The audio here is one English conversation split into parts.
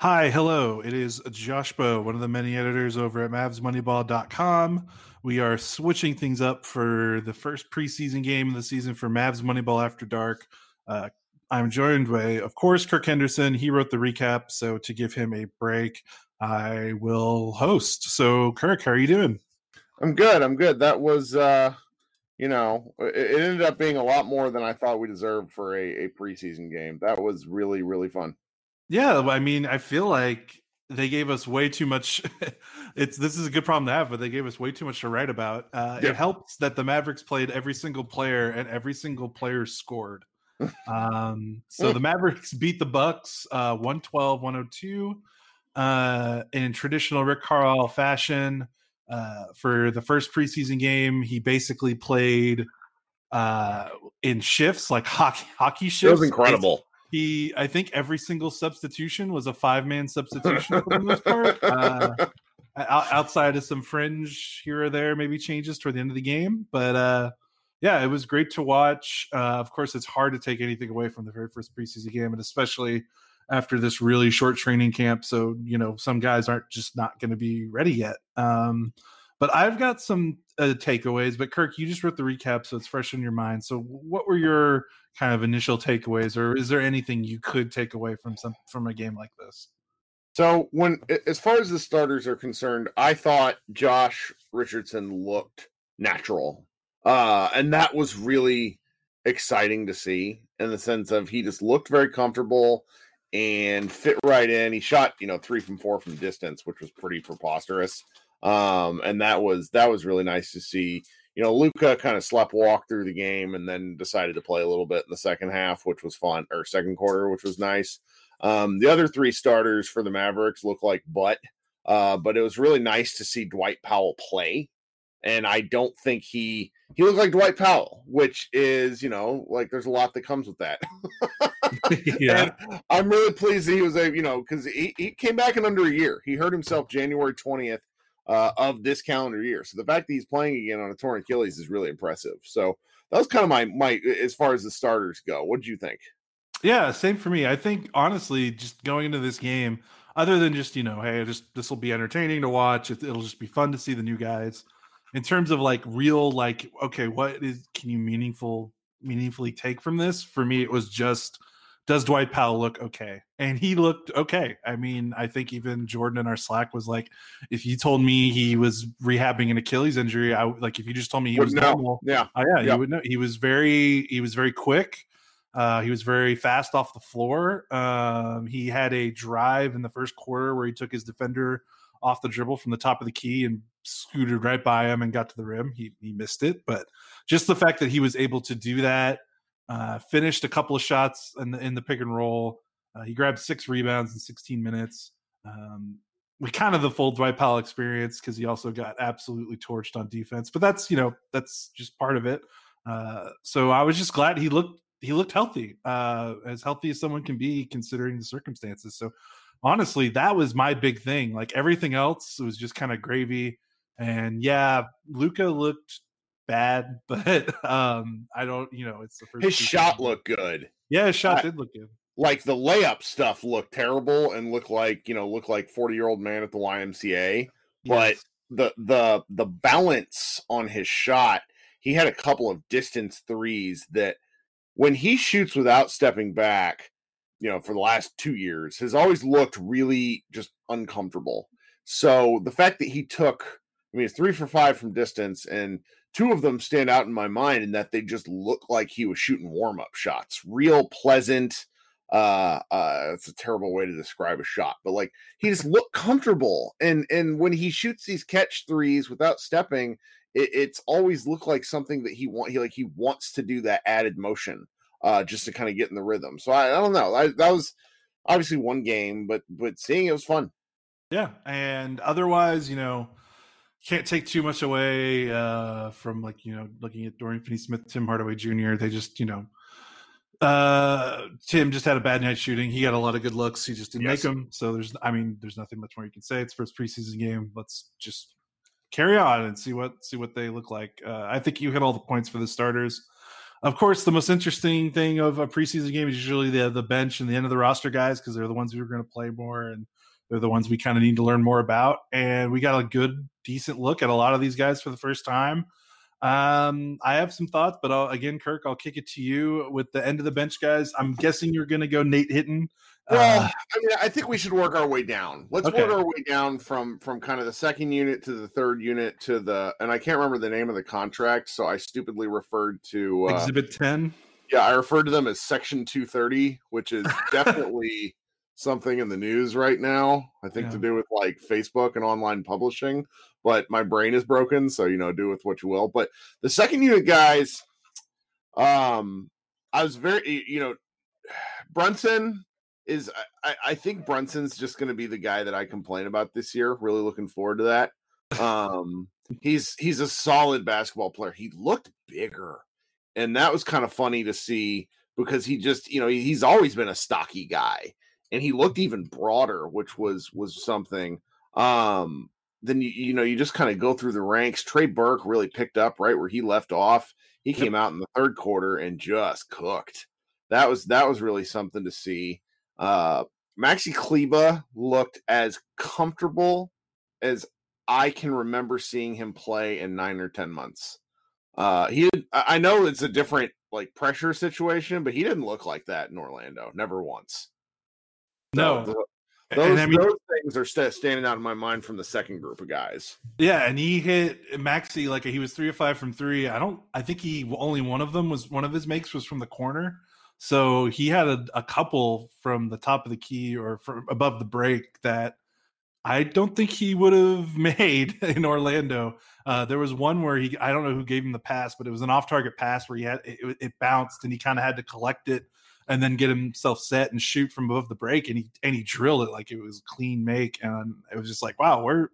Hi, hello. It is Josh Bowe, one of the many editors over at MavsMoneyball.com. We are switching things up for the first preseason game of the season for Mavs Moneyball After Dark. Uh, I'm joined by, of course, Kirk Henderson. He wrote the recap, so to give him a break, I will host. So, Kirk, how are you doing? I'm good. I'm good. That was, uh, you know, it ended up being a lot more than I thought we deserved for a, a preseason game. That was really, really fun. Yeah, I mean, I feel like they gave us way too much. it's this is a good problem to have, but they gave us way too much to write about. Uh, yeah. It helps that the Mavericks played every single player and every single player scored. um, so the Mavericks beat the Bucks uh, 112 102 uh, in traditional Rick Carlisle fashion. Uh, for the first preseason game, he basically played uh, in shifts, like hockey hockey shifts. It was incredible he i think every single substitution was a five man substitution for the most part. Uh, outside of some fringe here or there maybe changes toward the end of the game but uh, yeah it was great to watch. Uh, of course it's hard to take anything away from the very first preseason game and especially after this really short training camp so you know some guys aren't just not going to be ready yet. Um, but I've got some uh, takeaways. But Kirk, you just wrote the recap, so it's fresh in your mind. So, what were your kind of initial takeaways, or is there anything you could take away from some from a game like this? So, when as far as the starters are concerned, I thought Josh Richardson looked natural, uh, and that was really exciting to see in the sense of he just looked very comfortable and fit right in. He shot, you know, three from four from distance, which was pretty preposterous. Um, and that was that was really nice to see. You know, Luka kind of slept walk through the game and then decided to play a little bit in the second half, which was fun, or second quarter, which was nice. Um, the other three starters for the Mavericks look like butt, uh, but it was really nice to see Dwight Powell play. And I don't think he he looked like Dwight Powell, which is you know like there's a lot that comes with that. yeah, and I'm really pleased that he was a you know because he, he came back in under a year. He hurt himself January 20th uh, of this calendar year. So the fact that he's playing again on a torn Achilles is really impressive. So that was kind of my my as far as the starters go. What did you think? Yeah, same for me. I think honestly, just going into this game, other than just you know, hey, just this will be entertaining to watch. It, it'll just be fun to see the new guys. In terms of like real, like okay, what is can you meaningful meaningfully take from this? For me, it was just does Dwight Powell look okay? And he looked okay. I mean, I think even Jordan in our Slack was like, if you told me he was rehabbing an Achilles injury, I like if you just told me he would was know. normal, yeah, oh, yeah, you would know. He was very, he was very quick. Uh, he was very fast off the floor. Um, he had a drive in the first quarter where he took his defender off the dribble from the top of the key and scooted right by him and got to the rim. He he missed it, but just the fact that he was able to do that uh, finished a couple of shots in the in the pick and roll. Uh, he grabbed six rebounds in 16 minutes. Um, we kind of the full Dwight Powell experience because he also got absolutely torched on defense. But that's you know that's just part of it. Uh, so I was just glad he looked he looked healthy, uh, as healthy as someone can be considering the circumstances. So honestly, that was my big thing. Like everything else was just kind of gravy. And yeah, Luka looked bad, but um, I don't. You know, it's the first. His shot looked good. Yeah, his shot I, did look good. Like the layup stuff looked terrible and looked like you know looked like forty year old man at the YMCA. Yes. But the the the balance on his shot, he had a couple of distance threes that when he shoots without stepping back, you know, for the last two years, has always looked really just uncomfortable. So the fact that he took, I mean, it's three for five from distance, and two of them stand out in my mind in that they just look like he was shooting warm up shots, real pleasant. Uh, uh, it's a terrible way to describe a shot, but like he just looked comfortable, and and when he shoots these catch threes without stepping, it, it's always looked like something that he want he like he wants to do that added motion, uh, just to kind of get in the rhythm. So I, I don't know, I, that was obviously one game, but but seeing it was fun. Yeah, and otherwise, you know can't take too much away uh, from like you know looking at Dorian Finney-Smith, Tim Hardaway Jr. They just you know uh, Tim just had a bad night shooting. He got a lot of good looks. He just didn't yes. make them. So there's I mean there's nothing much more you can say. It's first preseason game. Let's just carry on and see what see what they look like. Uh, I think you hit all the points for the starters. of course, the most interesting thing of a preseason game is usually the the bench and the end of the roster guys because they're the ones who are going to play more and they're the ones we kind of need to learn more about. And we got a good, decent look at a lot of these guys for the first time. Um, I have some thoughts, but I'll, again, Kirk, I'll kick it to you with the end of the bench guys. I'm guessing you're going to go Nate Hinton. Well, uh, I mean, I think we should work our way down. Let's okay. work our way down from from kind of the second unit to the third unit to the, and I can't remember the name of the contract, so I stupidly referred to uh, Exhibit Ten. Yeah, I referred to them as Section 230, which is definitely something in the news right now. I think yeah. to do with like Facebook and online publishing, but my brain is broken, so you know, do with what you will. But the second unit guys, um, I was very, you know, Brunson is I, I think Brunson's just going to be the guy that I complain about this year. Really looking forward to that. Um, he's he's a solid basketball player. He looked bigger, and that was kind of funny to see because he just you know he's always been a stocky guy, and he looked even broader, which was was something. Um, then you you know you just kind of go through the ranks. Trey Burke really picked up right where he left off. He came out in the third quarter and just cooked. That was that was really something to see. Uh, Maxi Kleber looked as comfortable as I can remember seeing him play in nine or ten months. Uh, he, I know it's a different like pressure situation, but he didn't look like that in Orlando, never once. No, so, those, I mean, those things are st- standing out in my mind from the second group of guys. Yeah, and he hit Maxi like he was three or five from three. I don't. I think he only one of them was one of his makes was from the corner. So he had a, a couple from the top of the key or from above the break that I don't think he would have made in Orlando. Uh, there was one where he, I don't know who gave him the pass, but it was an off target pass where he had it, it bounced and he kind of had to collect it and then get himself set and shoot from above the break. And he, and he drilled it like it was clean make. And it was just like, wow, where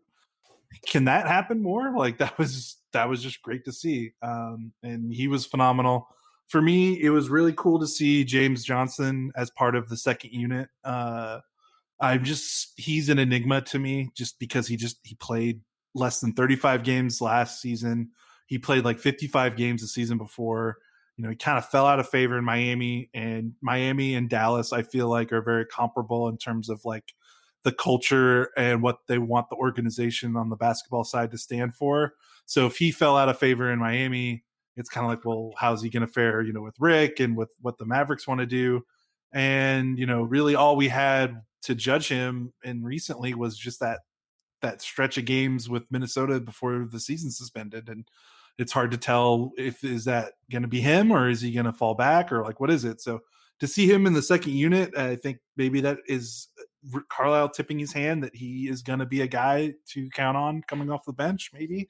can that happen more? Like that was, that was just great to see. Um, and he was phenomenal for me, it was really cool to see James Johnson as part of the second unit. Uh, I'm just he's an enigma to me, just because he just he played less than 35 games last season. He played like 55 games the season before. You know, he kind of fell out of favor in Miami, and Miami and Dallas, I feel like, are very comparable in terms of like the culture and what they want the organization on the basketball side to stand for. So if he fell out of favor in Miami, it's kind of like, well, how's he going to fare, you know, with Rick and with what the Mavericks want to do? And, you know, really all we had to judge him in recently was just that that stretch of games with Minnesota before the season suspended. And it's hard to tell if is that going to be him or is he going to fall back or like what is it? So to see him in the second unit, I think maybe that is uh, Carlisle tipping his hand that he is going to be a guy to count on coming off the bench, maybe.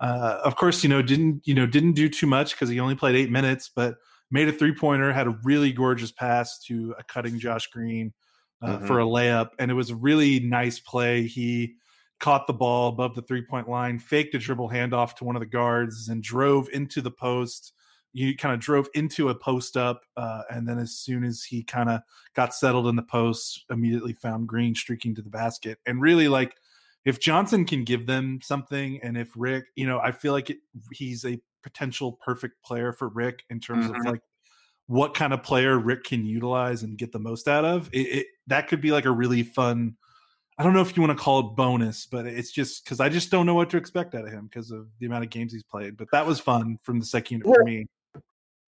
Uh, of course, you know didn't you know didn't do too much because he only played eight minutes, but made a three pointer, had a really gorgeous pass to a cutting Josh Green uh, mm-hmm. for a layup, and it was a really nice play. He caught the ball above the three point line, faked a dribble handoff to one of the guards, and drove into the post. He kind of drove into a post up, uh, and then as soon as he kind of got settled in the post, immediately found Green streaking to the basket, and really like if Johnson can give them something, and if Rick, you know, I feel like it, he's a potential perfect player for Rick in terms mm-hmm. of like what kind of player Rick can utilize and get the most out of. It, it, that could be like a really fun. I don't know if you want to call it bonus, but it's just because I just don't know what to expect out of him because of the amount of games he's played. But that was fun from the second unit well, for me.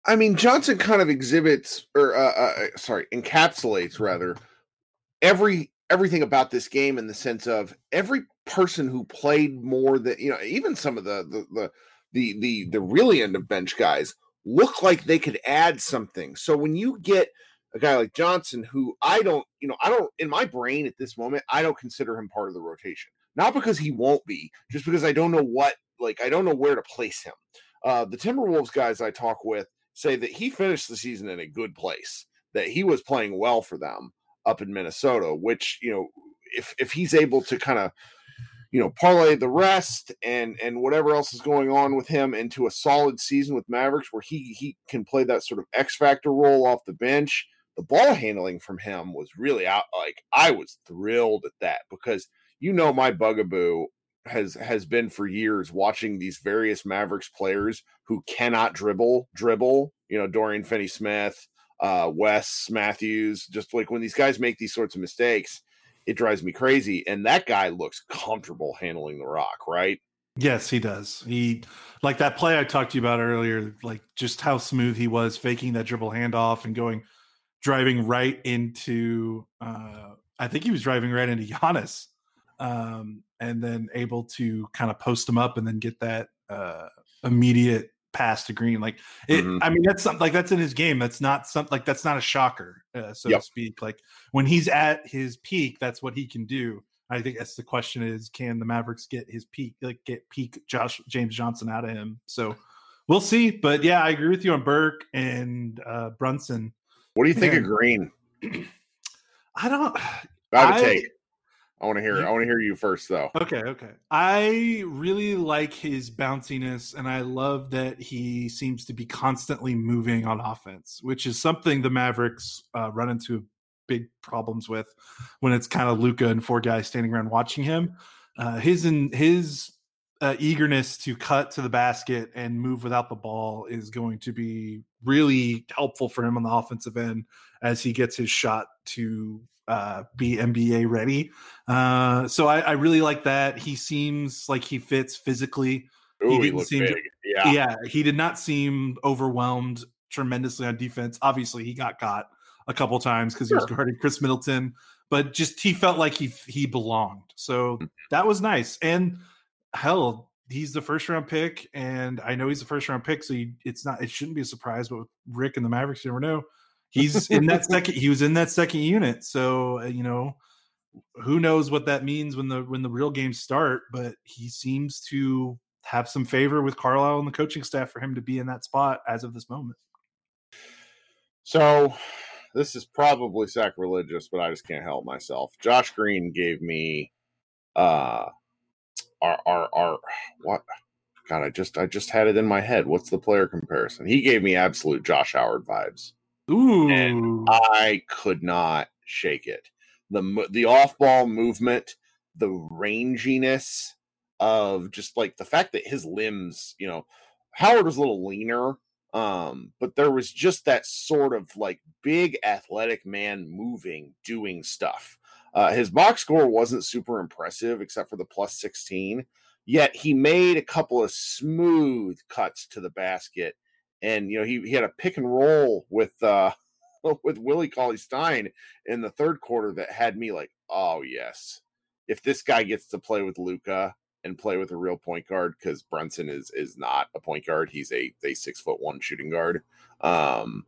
I mean, Johnson kind of exhibits, or uh, uh, uh sorry, encapsulates rather every everything about this game in the sense of every person who played more than you know even some of the the the the the, the really end of bench guys look like they could add something so when you get a guy like johnson who i don't you know i don't in my brain at this moment i don't consider him part of the rotation not because he won't be just because i don't know what like i don't know where to place him uh the timberwolves guys i talk with say that he finished the season in a good place that he was playing well for them up in Minnesota, which, you know, if if he's able to kind of you know parlay the rest and and whatever else is going on with him into a solid season with Mavericks where he he can play that sort of X factor role off the bench. The ball handling from him was really out like I was thrilled at that because you know my bugaboo has has been for years watching these various Mavericks players who cannot dribble dribble you know, Dorian Finney Smith, uh, Wes Matthews, just like when these guys make these sorts of mistakes, it drives me crazy. And that guy looks comfortable handling the rock, right? Yes, he does. He like that play I talked to you about earlier, like just how smooth he was faking that dribble handoff and going driving right into uh I think he was driving right into Giannis. Um and then able to kind of post him up and then get that uh immediate pass to Green. Like it, mm-hmm. I mean, that's something like that's in his game. That's not something like that's not a shocker, uh, so yep. to speak. Like when he's at his peak, that's what he can do. I think that's the question is can the Mavericks get his peak like get peak Josh James Johnson out of him? So we'll see. But yeah, I agree with you on Burke and uh, Brunson. What do you think Man. of Green? I don't. I would take. I want to hear. I want to hear you first, though. Okay, okay. I really like his bounciness, and I love that he seems to be constantly moving on offense, which is something the Mavericks uh, run into big problems with when it's kind of Luka and four guys standing around watching him. Uh, his and his uh, eagerness to cut to the basket and move without the ball is going to be really helpful for him on the offensive end as he gets his shot to uh, be NBA ready. Uh, so I, I, really like that. He seems like he fits physically. Ooh, he didn't he seem, to, yeah, yeah, he did not seem overwhelmed tremendously on defense. Obviously, he got caught a couple times because sure. he was guarding Khris Middleton, but just he felt like he he belonged. So mm-hmm. that was nice. And hell, he's the first round pick, and I know he's the first round pick, so he, it's not it shouldn't be a surprise. But with Rick and the Mavericks, you never know. He's in that second. He was in that second unit, so uh, you know who knows what that means when the when the real games start. But he seems to have some favor with Carlisle and the coaching staff for him to be in that spot as of this moment. So this is probably sacrilegious, but I just can't help myself. Josh Green gave me uh our our our what God, I just I just had it in my head. What's the player comparison? He gave me absolute Josh Howard vibes. Ooh. And I could not shake it. The the off ball movement, the ranginess of just like the fact that his limbs, you know, Howard was a little leaner um, but there was just that sort of like big athletic man moving, doing stuff. Uh, his box score wasn't super impressive except for the plus 16, yet he made a couple of smooth cuts to the basket. And, you know, he, he had a pick and roll with, uh, with Willie Cauley Stein in the third quarter that had me like, oh, yes. If this guy gets to play with Luka and play with a real point guard because Brunson is is not a point guard. He's a a six foot one shooting guard. Um,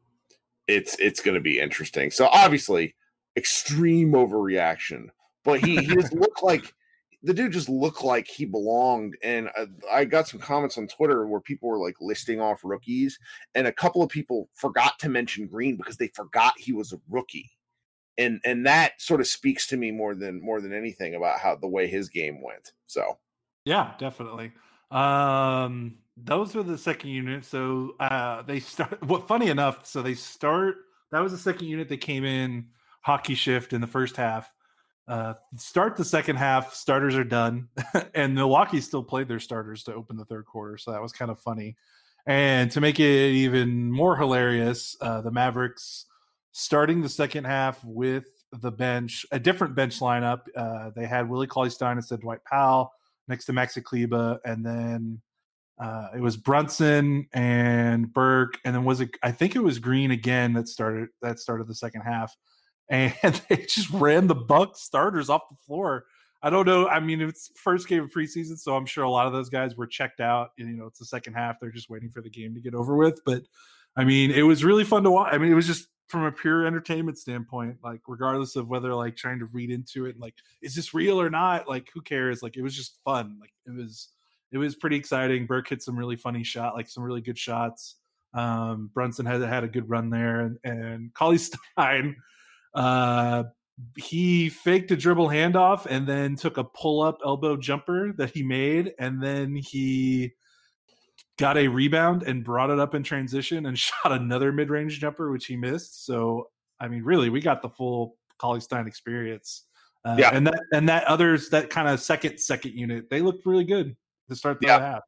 it's it's going to be interesting. So obviously, extreme overreaction, but he he just looked like the dude just looked like he belonged. And I, I got some comments on Twitter where people were like listing off rookies, and a couple of people forgot to mention Green because they forgot he was a rookie. And and that sort of speaks to me more than more than anything about how the way his game went. So yeah, definitely. Um, those were the second unit. So uh, they start. What funny enough? So they start. That was the second unit that came in hockey shift in the first half. Uh, start the second half. Starters are done, and Milwaukee still played their starters to open the third quarter. So that was kind of funny. And to make it even more hilarious, uh, the Mavericks starting the second half with the bench, a different bench lineup. Uh, they had Willie Cauley Stein instead of Dwight Powell next to Maxi Kleber, and then uh, it was Brunson and Burke, and then was it? I think it was Green again that started that started the second half, and they just ran the Buck starters off the floor. I don't know. I mean, it's first game of preseason, so I'm sure a lot of those guys were checked out. And, you know, it's the second half; they're just waiting for the game to get over with. But I mean, it was really fun to watch. I mean, it was just from a pure entertainment standpoint, like regardless of whether like trying to read into it, like is this real or not? Like who cares? Like it was just fun. Like it was it was pretty exciting. Burke hit some really funny shot, like some really good shots. Um, Brunson had had a good run there, and and Cauley Stein, uh, he faked a dribble handoff and then took a pull up elbow jumper that he made, and then he got a rebound and brought it up in transition and shot another mid range jumper, which he missed. So, I mean, really, we got the full Cauley Stein experience. Uh, yeah, and that and that others that kind of second second unit they looked really good to start the yeah. half.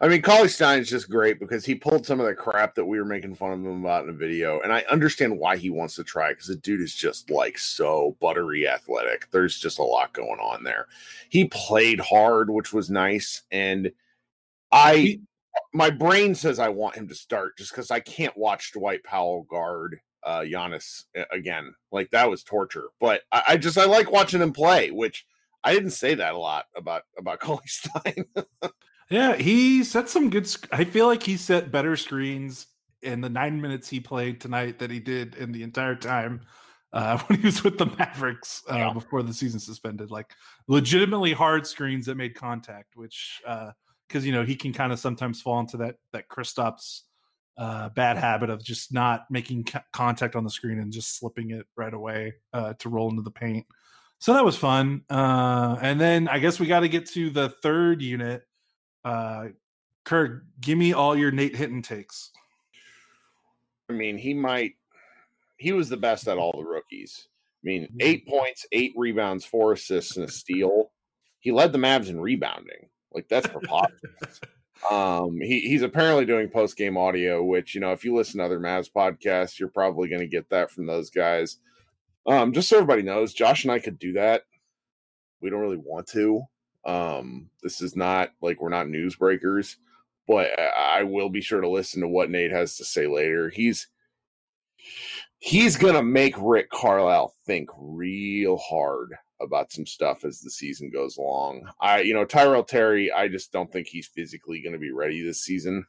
I mean, Cauley Stein is just great because he pulled some of the crap that we were making fun of him about in a video, and I understand why he wants to try because the dude is just like so buttery athletic. There's just a lot going on there. He played hard, which was nice, and I, my brain says I want him to start just because I can't watch Dwight Powell guard uh Giannis again. Like that was torture. But I, I just I like watching him play, which I didn't say that a lot about about Cauley Stein. Yeah, he set some good. I feel like he set better screens in the nine minutes he played tonight than he did in the entire time uh, when he was with the Mavericks uh, yeah. before the season suspended. Like legitimately hard screens that made contact, which because uh, you know he can kind of sometimes fall into that that Kristaps uh, bad habit of just not making contact on the screen and just slipping it right away uh, to roll into the paint. So that was fun. Uh, and then I guess we got to get to the third unit uh, Kirk, give me all your Nate Hinton takes. I mean, he might. He was the best at all the rookies. I mean, eight points, eight rebounds, four assists, and a steal. He led the Mavs in rebounding. Like that's preposterous. um, he, he's apparently doing post game audio, which you know, if you listen to other Mavs podcasts, you're probably going to get that from those guys. Um, just so everybody knows, Josh and I could do that. We don't really want to. Um, this is not like we're not newsbreakers, but I will be sure to listen to what Nate has to say later. He's he's gonna make Rick Carlisle think real hard about some stuff as the season goes along. I, you know, Tyrell Terry, I just don't think he's physically going to be ready this season.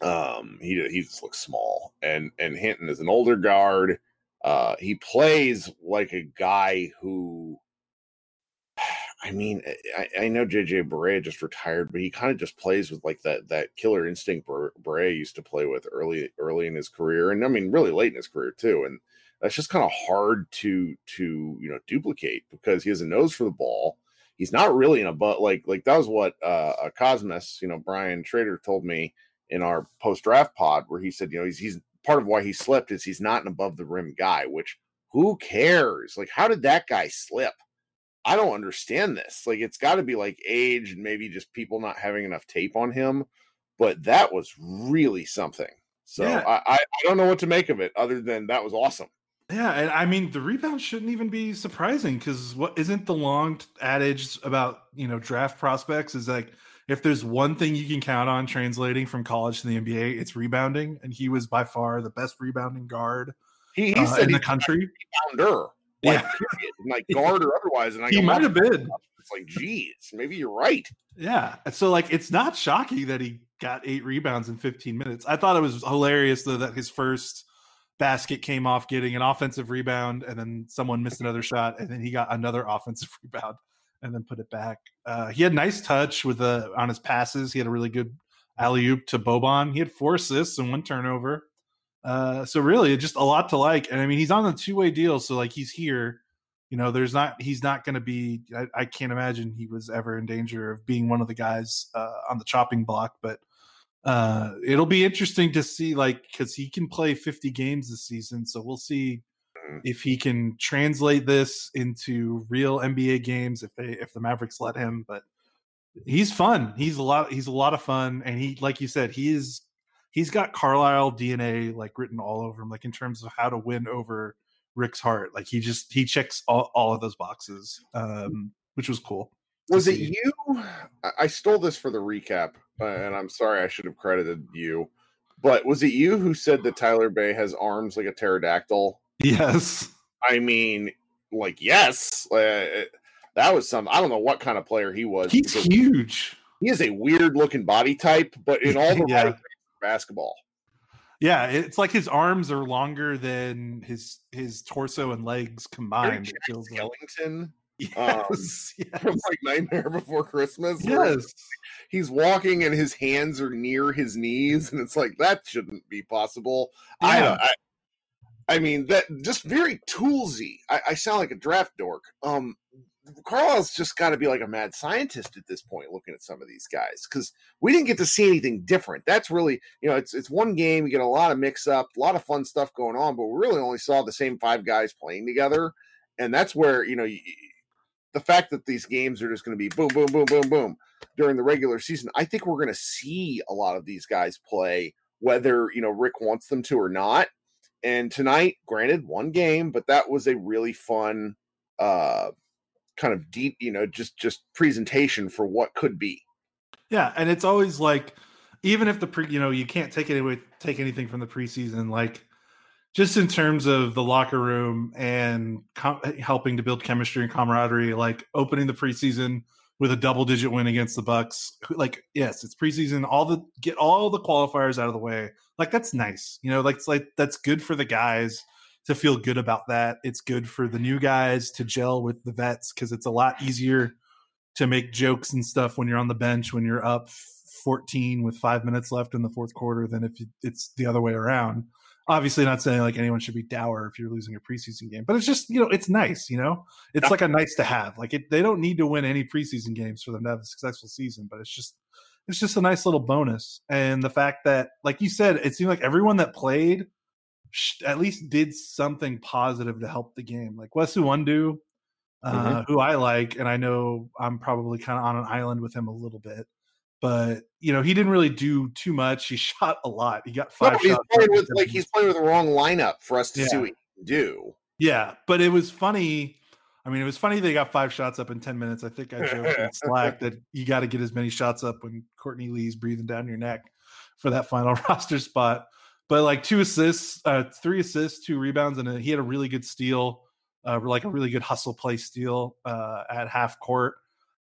Um, he he just looks small, and and Hinton is an older guard. Uh, he plays like a guy who I mean, I, I know JJ Barea just retired, but he kind of just plays with like that that killer instinct Barea used to play with early early in his career, and I mean really late in his career too. And that's just kind of hard to to you know duplicate because he has a nose for the ball. He's not really in a but like like that was what uh, a Cosmos, you know, Brian Trader told me in our post draft pod where he said, you know, he's he's part of why he slipped is he's not an above the rim guy, which who cares? Like, how did that guy slip? I don't understand this. Like it's got to be like age and maybe just people not having enough tape on him. But that was really something. So yeah. I, I don't know what to make of it other than that was awesome. Yeah, and I mean the rebound shouldn't even be surprising because what isn't the long adage about you know draft prospects is like if there's one thing you can count on translating from college to the NBA, it's rebounding, and he was by far the best rebounding guard he, he uh, in the country. Rebounder. Like, yeah. like guard or otherwise. And I he might have been. It's like, geez, maybe you're right. Yeah. So like, it's not shocking that he got eight rebounds in 15 minutes. I thought it was hilarious though that his first basket came off getting an offensive rebound, and then someone missed another shot, and then he got another offensive rebound and then put it back. Uh, he had nice touch with the on his passes. He had a really good alley oop to Boban. He had four assists and one turnover. Uh, so really, just a lot to like. And I mean, he's on a two way deal, so like he's here. You know, there's not he's not going to be. I, I, can't imagine he was ever in danger of being one of the guys uh, on the chopping block. But uh, it'll be interesting to see, like, because he can play 50 games this season, so we'll see mm-hmm. if he can translate this into real NBA games if they if the Mavericks let him. But he's fun. He's a lot. He's a lot of fun, and he, like you said, he is he's got Carlisle DNA like written all over him, like in terms of how to win over Rick's heart. Like he just he checks all, all of those boxes, um, which was cool. Was it you? I stole this for the recap, uh, and I'm sorry I should have credited you. But was it you who said that Tyler Bey has arms like a pterodactyl? Yes. I mean, like yes. Uh, that was some. I don't know what kind of player he was. He's huge. He is a weird looking body type, but in all the yeah. right basketball. Yeah, it's like his arms are longer than his his torso and legs combined. Skellington. Yes, um, yes. Like Nightmare Before Christmas. Yes. He's walking and his hands are near his knees, and it's like that shouldn't be possible. Yeah. I, I I mean that just very toolsy. I, I sound like a draft dork. Um, Carlisle's just got to be like a mad scientist at this point, looking at some of these guys, because we didn't get to see anything different. That's really, you know, it's it's one game. You get a lot of mix up, a lot of fun stuff going on, but we really only saw the same five guys playing together, and that's where you know. You, the fact that these games are just going to be boom, boom, boom, boom, boom during the regular season, I think we're going to see a lot of these guys play, whether you know Rick wants them to or not. And tonight, granted, one game, but that was a really fun, uh, kind of deep, you know, just just presentation for what could be. Yeah, and it's always like, even if the pre, you know, you can't take it away, take anything from the preseason, like just in terms of the locker room and com- helping to build chemistry and camaraderie, like opening the preseason with a double digit win against the Bucks. Like, yes, it's preseason. All the get all the qualifiers out of the way. Like that's nice. You know, like it's like that's good for the guys to feel good about that. It's good for the new guys to gel with the vets because it's a lot easier to make jokes and stuff when you're on the bench when you're up 14 with five minutes left in the fourth quarter than if it's the other way around obviously not saying like anyone should be dour if you're losing a preseason game but it's just you know it's nice you know it's yeah. like a nice to have like it, they don't need to win any preseason games for them to have a successful season but it's just it's just a nice little bonus and the fact that like you said it seemed like everyone that played at least did something positive to help the game like Wes Iwundu, uh, mm-hmm. who I like and I know I'm probably kind of on an island with him a little bit but you know he didn't really do too much. He shot a lot. He got five. No, he's playing with like he's playing with the wrong lineup for us to yeah. see what he can do. Yeah, but it was funny. I mean, it was funny they got five shots up in ten minutes. I think I joked in Slack that you got to get as many shots up when Courtney Lee's breathing down your neck for that final roster spot. But like two assists, uh, three assists, two rebounds, and he had a really good steal, uh, like a really good hustle play steal uh, at half court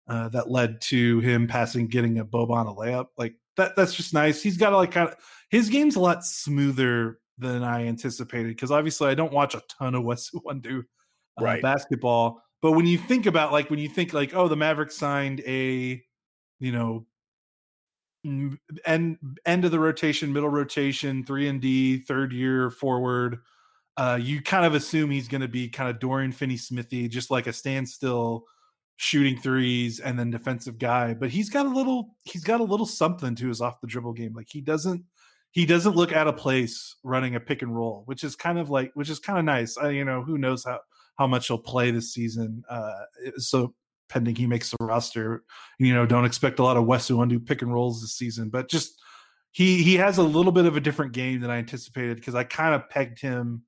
uh, that led to him passing, getting a Boban a layup. Like that, that's just nice. He's got like kind of his game's a lot smoother than I anticipated because obviously I don't watch a ton of Wes Iwundu uh, right. basketball. But when you think about like when you think like oh the Mavericks signed a you know end end of the rotation, middle rotation, three and D, third year forward. Uh, you kind of assume he's going to be kind of Dorian Finney Smithy, just like a standstill shooting threes and then defensive guy but he's got a little he's got a little something to his off the dribble game like he doesn't he doesn't look out of place running a pick and roll which is kind of like which is kind of nice uh, you know who knows how how much he'll play this season uh so pending he makes the roster you know don't expect a lot of Wes Iwundu pick and rolls this season but just he he has a little bit of a different game than I anticipated because I kind of pegged him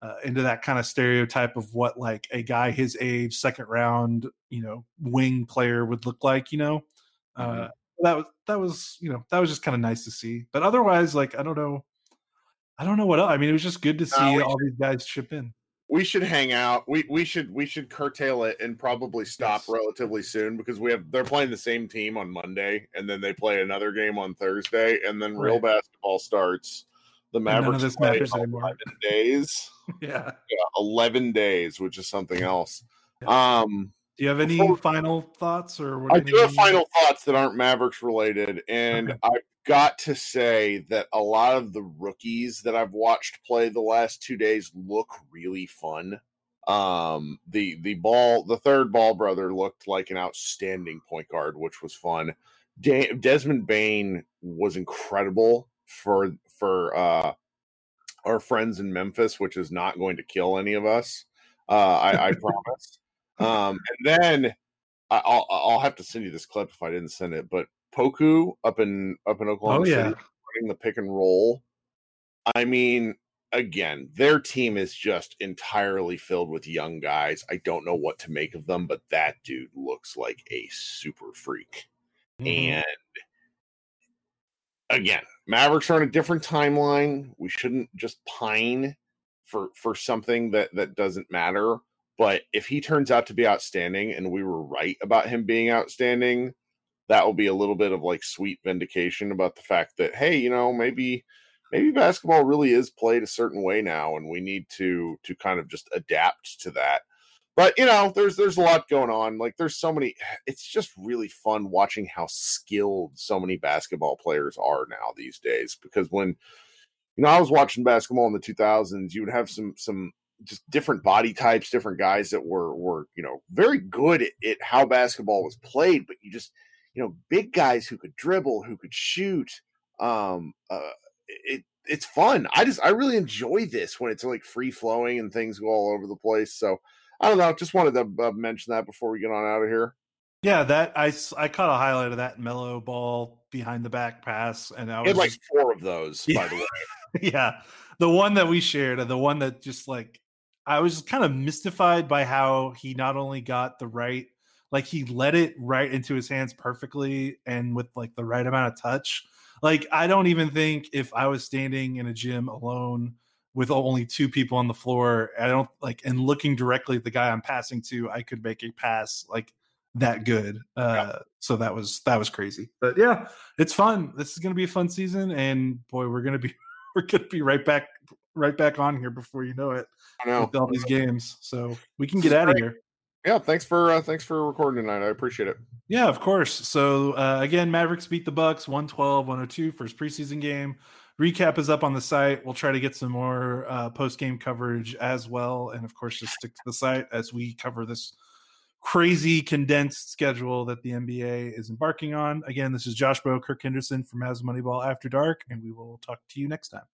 uh, into that kind of stereotype of what like a guy his age, second round, you know, wing player would look like. You know, mm-hmm. uh, that was that was you know that was just kind of nice to see. But otherwise, like I don't know, I don't know what else. I mean, it was just good to see all these guys chip in. We should hang out. We we should we should curtail it and probably stop yes. relatively soon because we have they're playing the same team on Monday and then they play another game on Thursday and then right. real basketball starts the Mavericks this play eleven days. yeah. yeah, eleven days, which is something else. Yeah. Um, do you have any before, final thoughts, or I do have final thoughts that aren't Mavericks related, and okay. I've got to say that a lot of the rookies that I've watched play the last two days look really fun. Um, the the ball, the third ball brother looked like an outstanding point guard, which was fun. De- Desmond Bane was incredible for for uh, our friends in Memphis, which is not going to kill any of us. Uh, I, I promise. Um, and then I'll I'll have to send you this clip if I didn't send it. But Poku up in up in Oklahoma oh, City running the pick and roll. I mean, again, their team is just entirely filled with young guys. I don't know what to make of them, but that dude looks like a super freak. Mm-hmm. And again, Mavericks are on a different timeline. We shouldn't just pine for for something that that doesn't matter. But if he turns out to be outstanding and we were right about him being outstanding, that will be a little bit of like sweet vindication about the fact that hey, you know, maybe maybe basketball really is played a certain way now and we need to to kind of just adapt to that. But you know there's there's a lot going on. Like there's so many it's just really fun watching how skilled so many basketball players are now these days because when you know i was watching basketball in the 2000s you would have some some just different body types different guys that were were you know very good at, at how basketball was played but you just you know big guys who could dribble who could shoot um uh it it's fun i just i really enjoy this when it's like free flowing and things go all over the place so I don't know. Just wanted to uh, mention that before we get on out of here. Yeah, that I, I caught a highlight of that Melo Ball behind the back pass, and I was had like just- four of those, Yeah. by the way. yeah, the one that we shared, and the one that just like I was kind of mystified by how he not only got the right, like he let it right into his hands perfectly, and with like the right amount of touch. Like I don't even think if I was standing in a gym alone with only two people on the floor, I don't like and looking directly at the guy I'm passing to, I could make a pass like that good. Uh, So that was that was crazy. But yeah, it's fun. This is going to be a fun season, and boy, we're going to be we're going to be right back right back on here before you know it I know. with all these games. So we can get out of here. Yeah, thanks for uh, thanks for recording tonight. I appreciate it. Yeah, of course. So uh, again, Mavericks beat the Bucks 112 102 first preseason game. Recap is up on the site. We'll try to get some more uh, post game coverage as well, and of course, just stick to the site as we cover this crazy condensed schedule that the NBA is embarking on. Again, this is Josh Bowe, Kirk Henderson from Mavs Moneyball After Dark, and we will talk to you next time.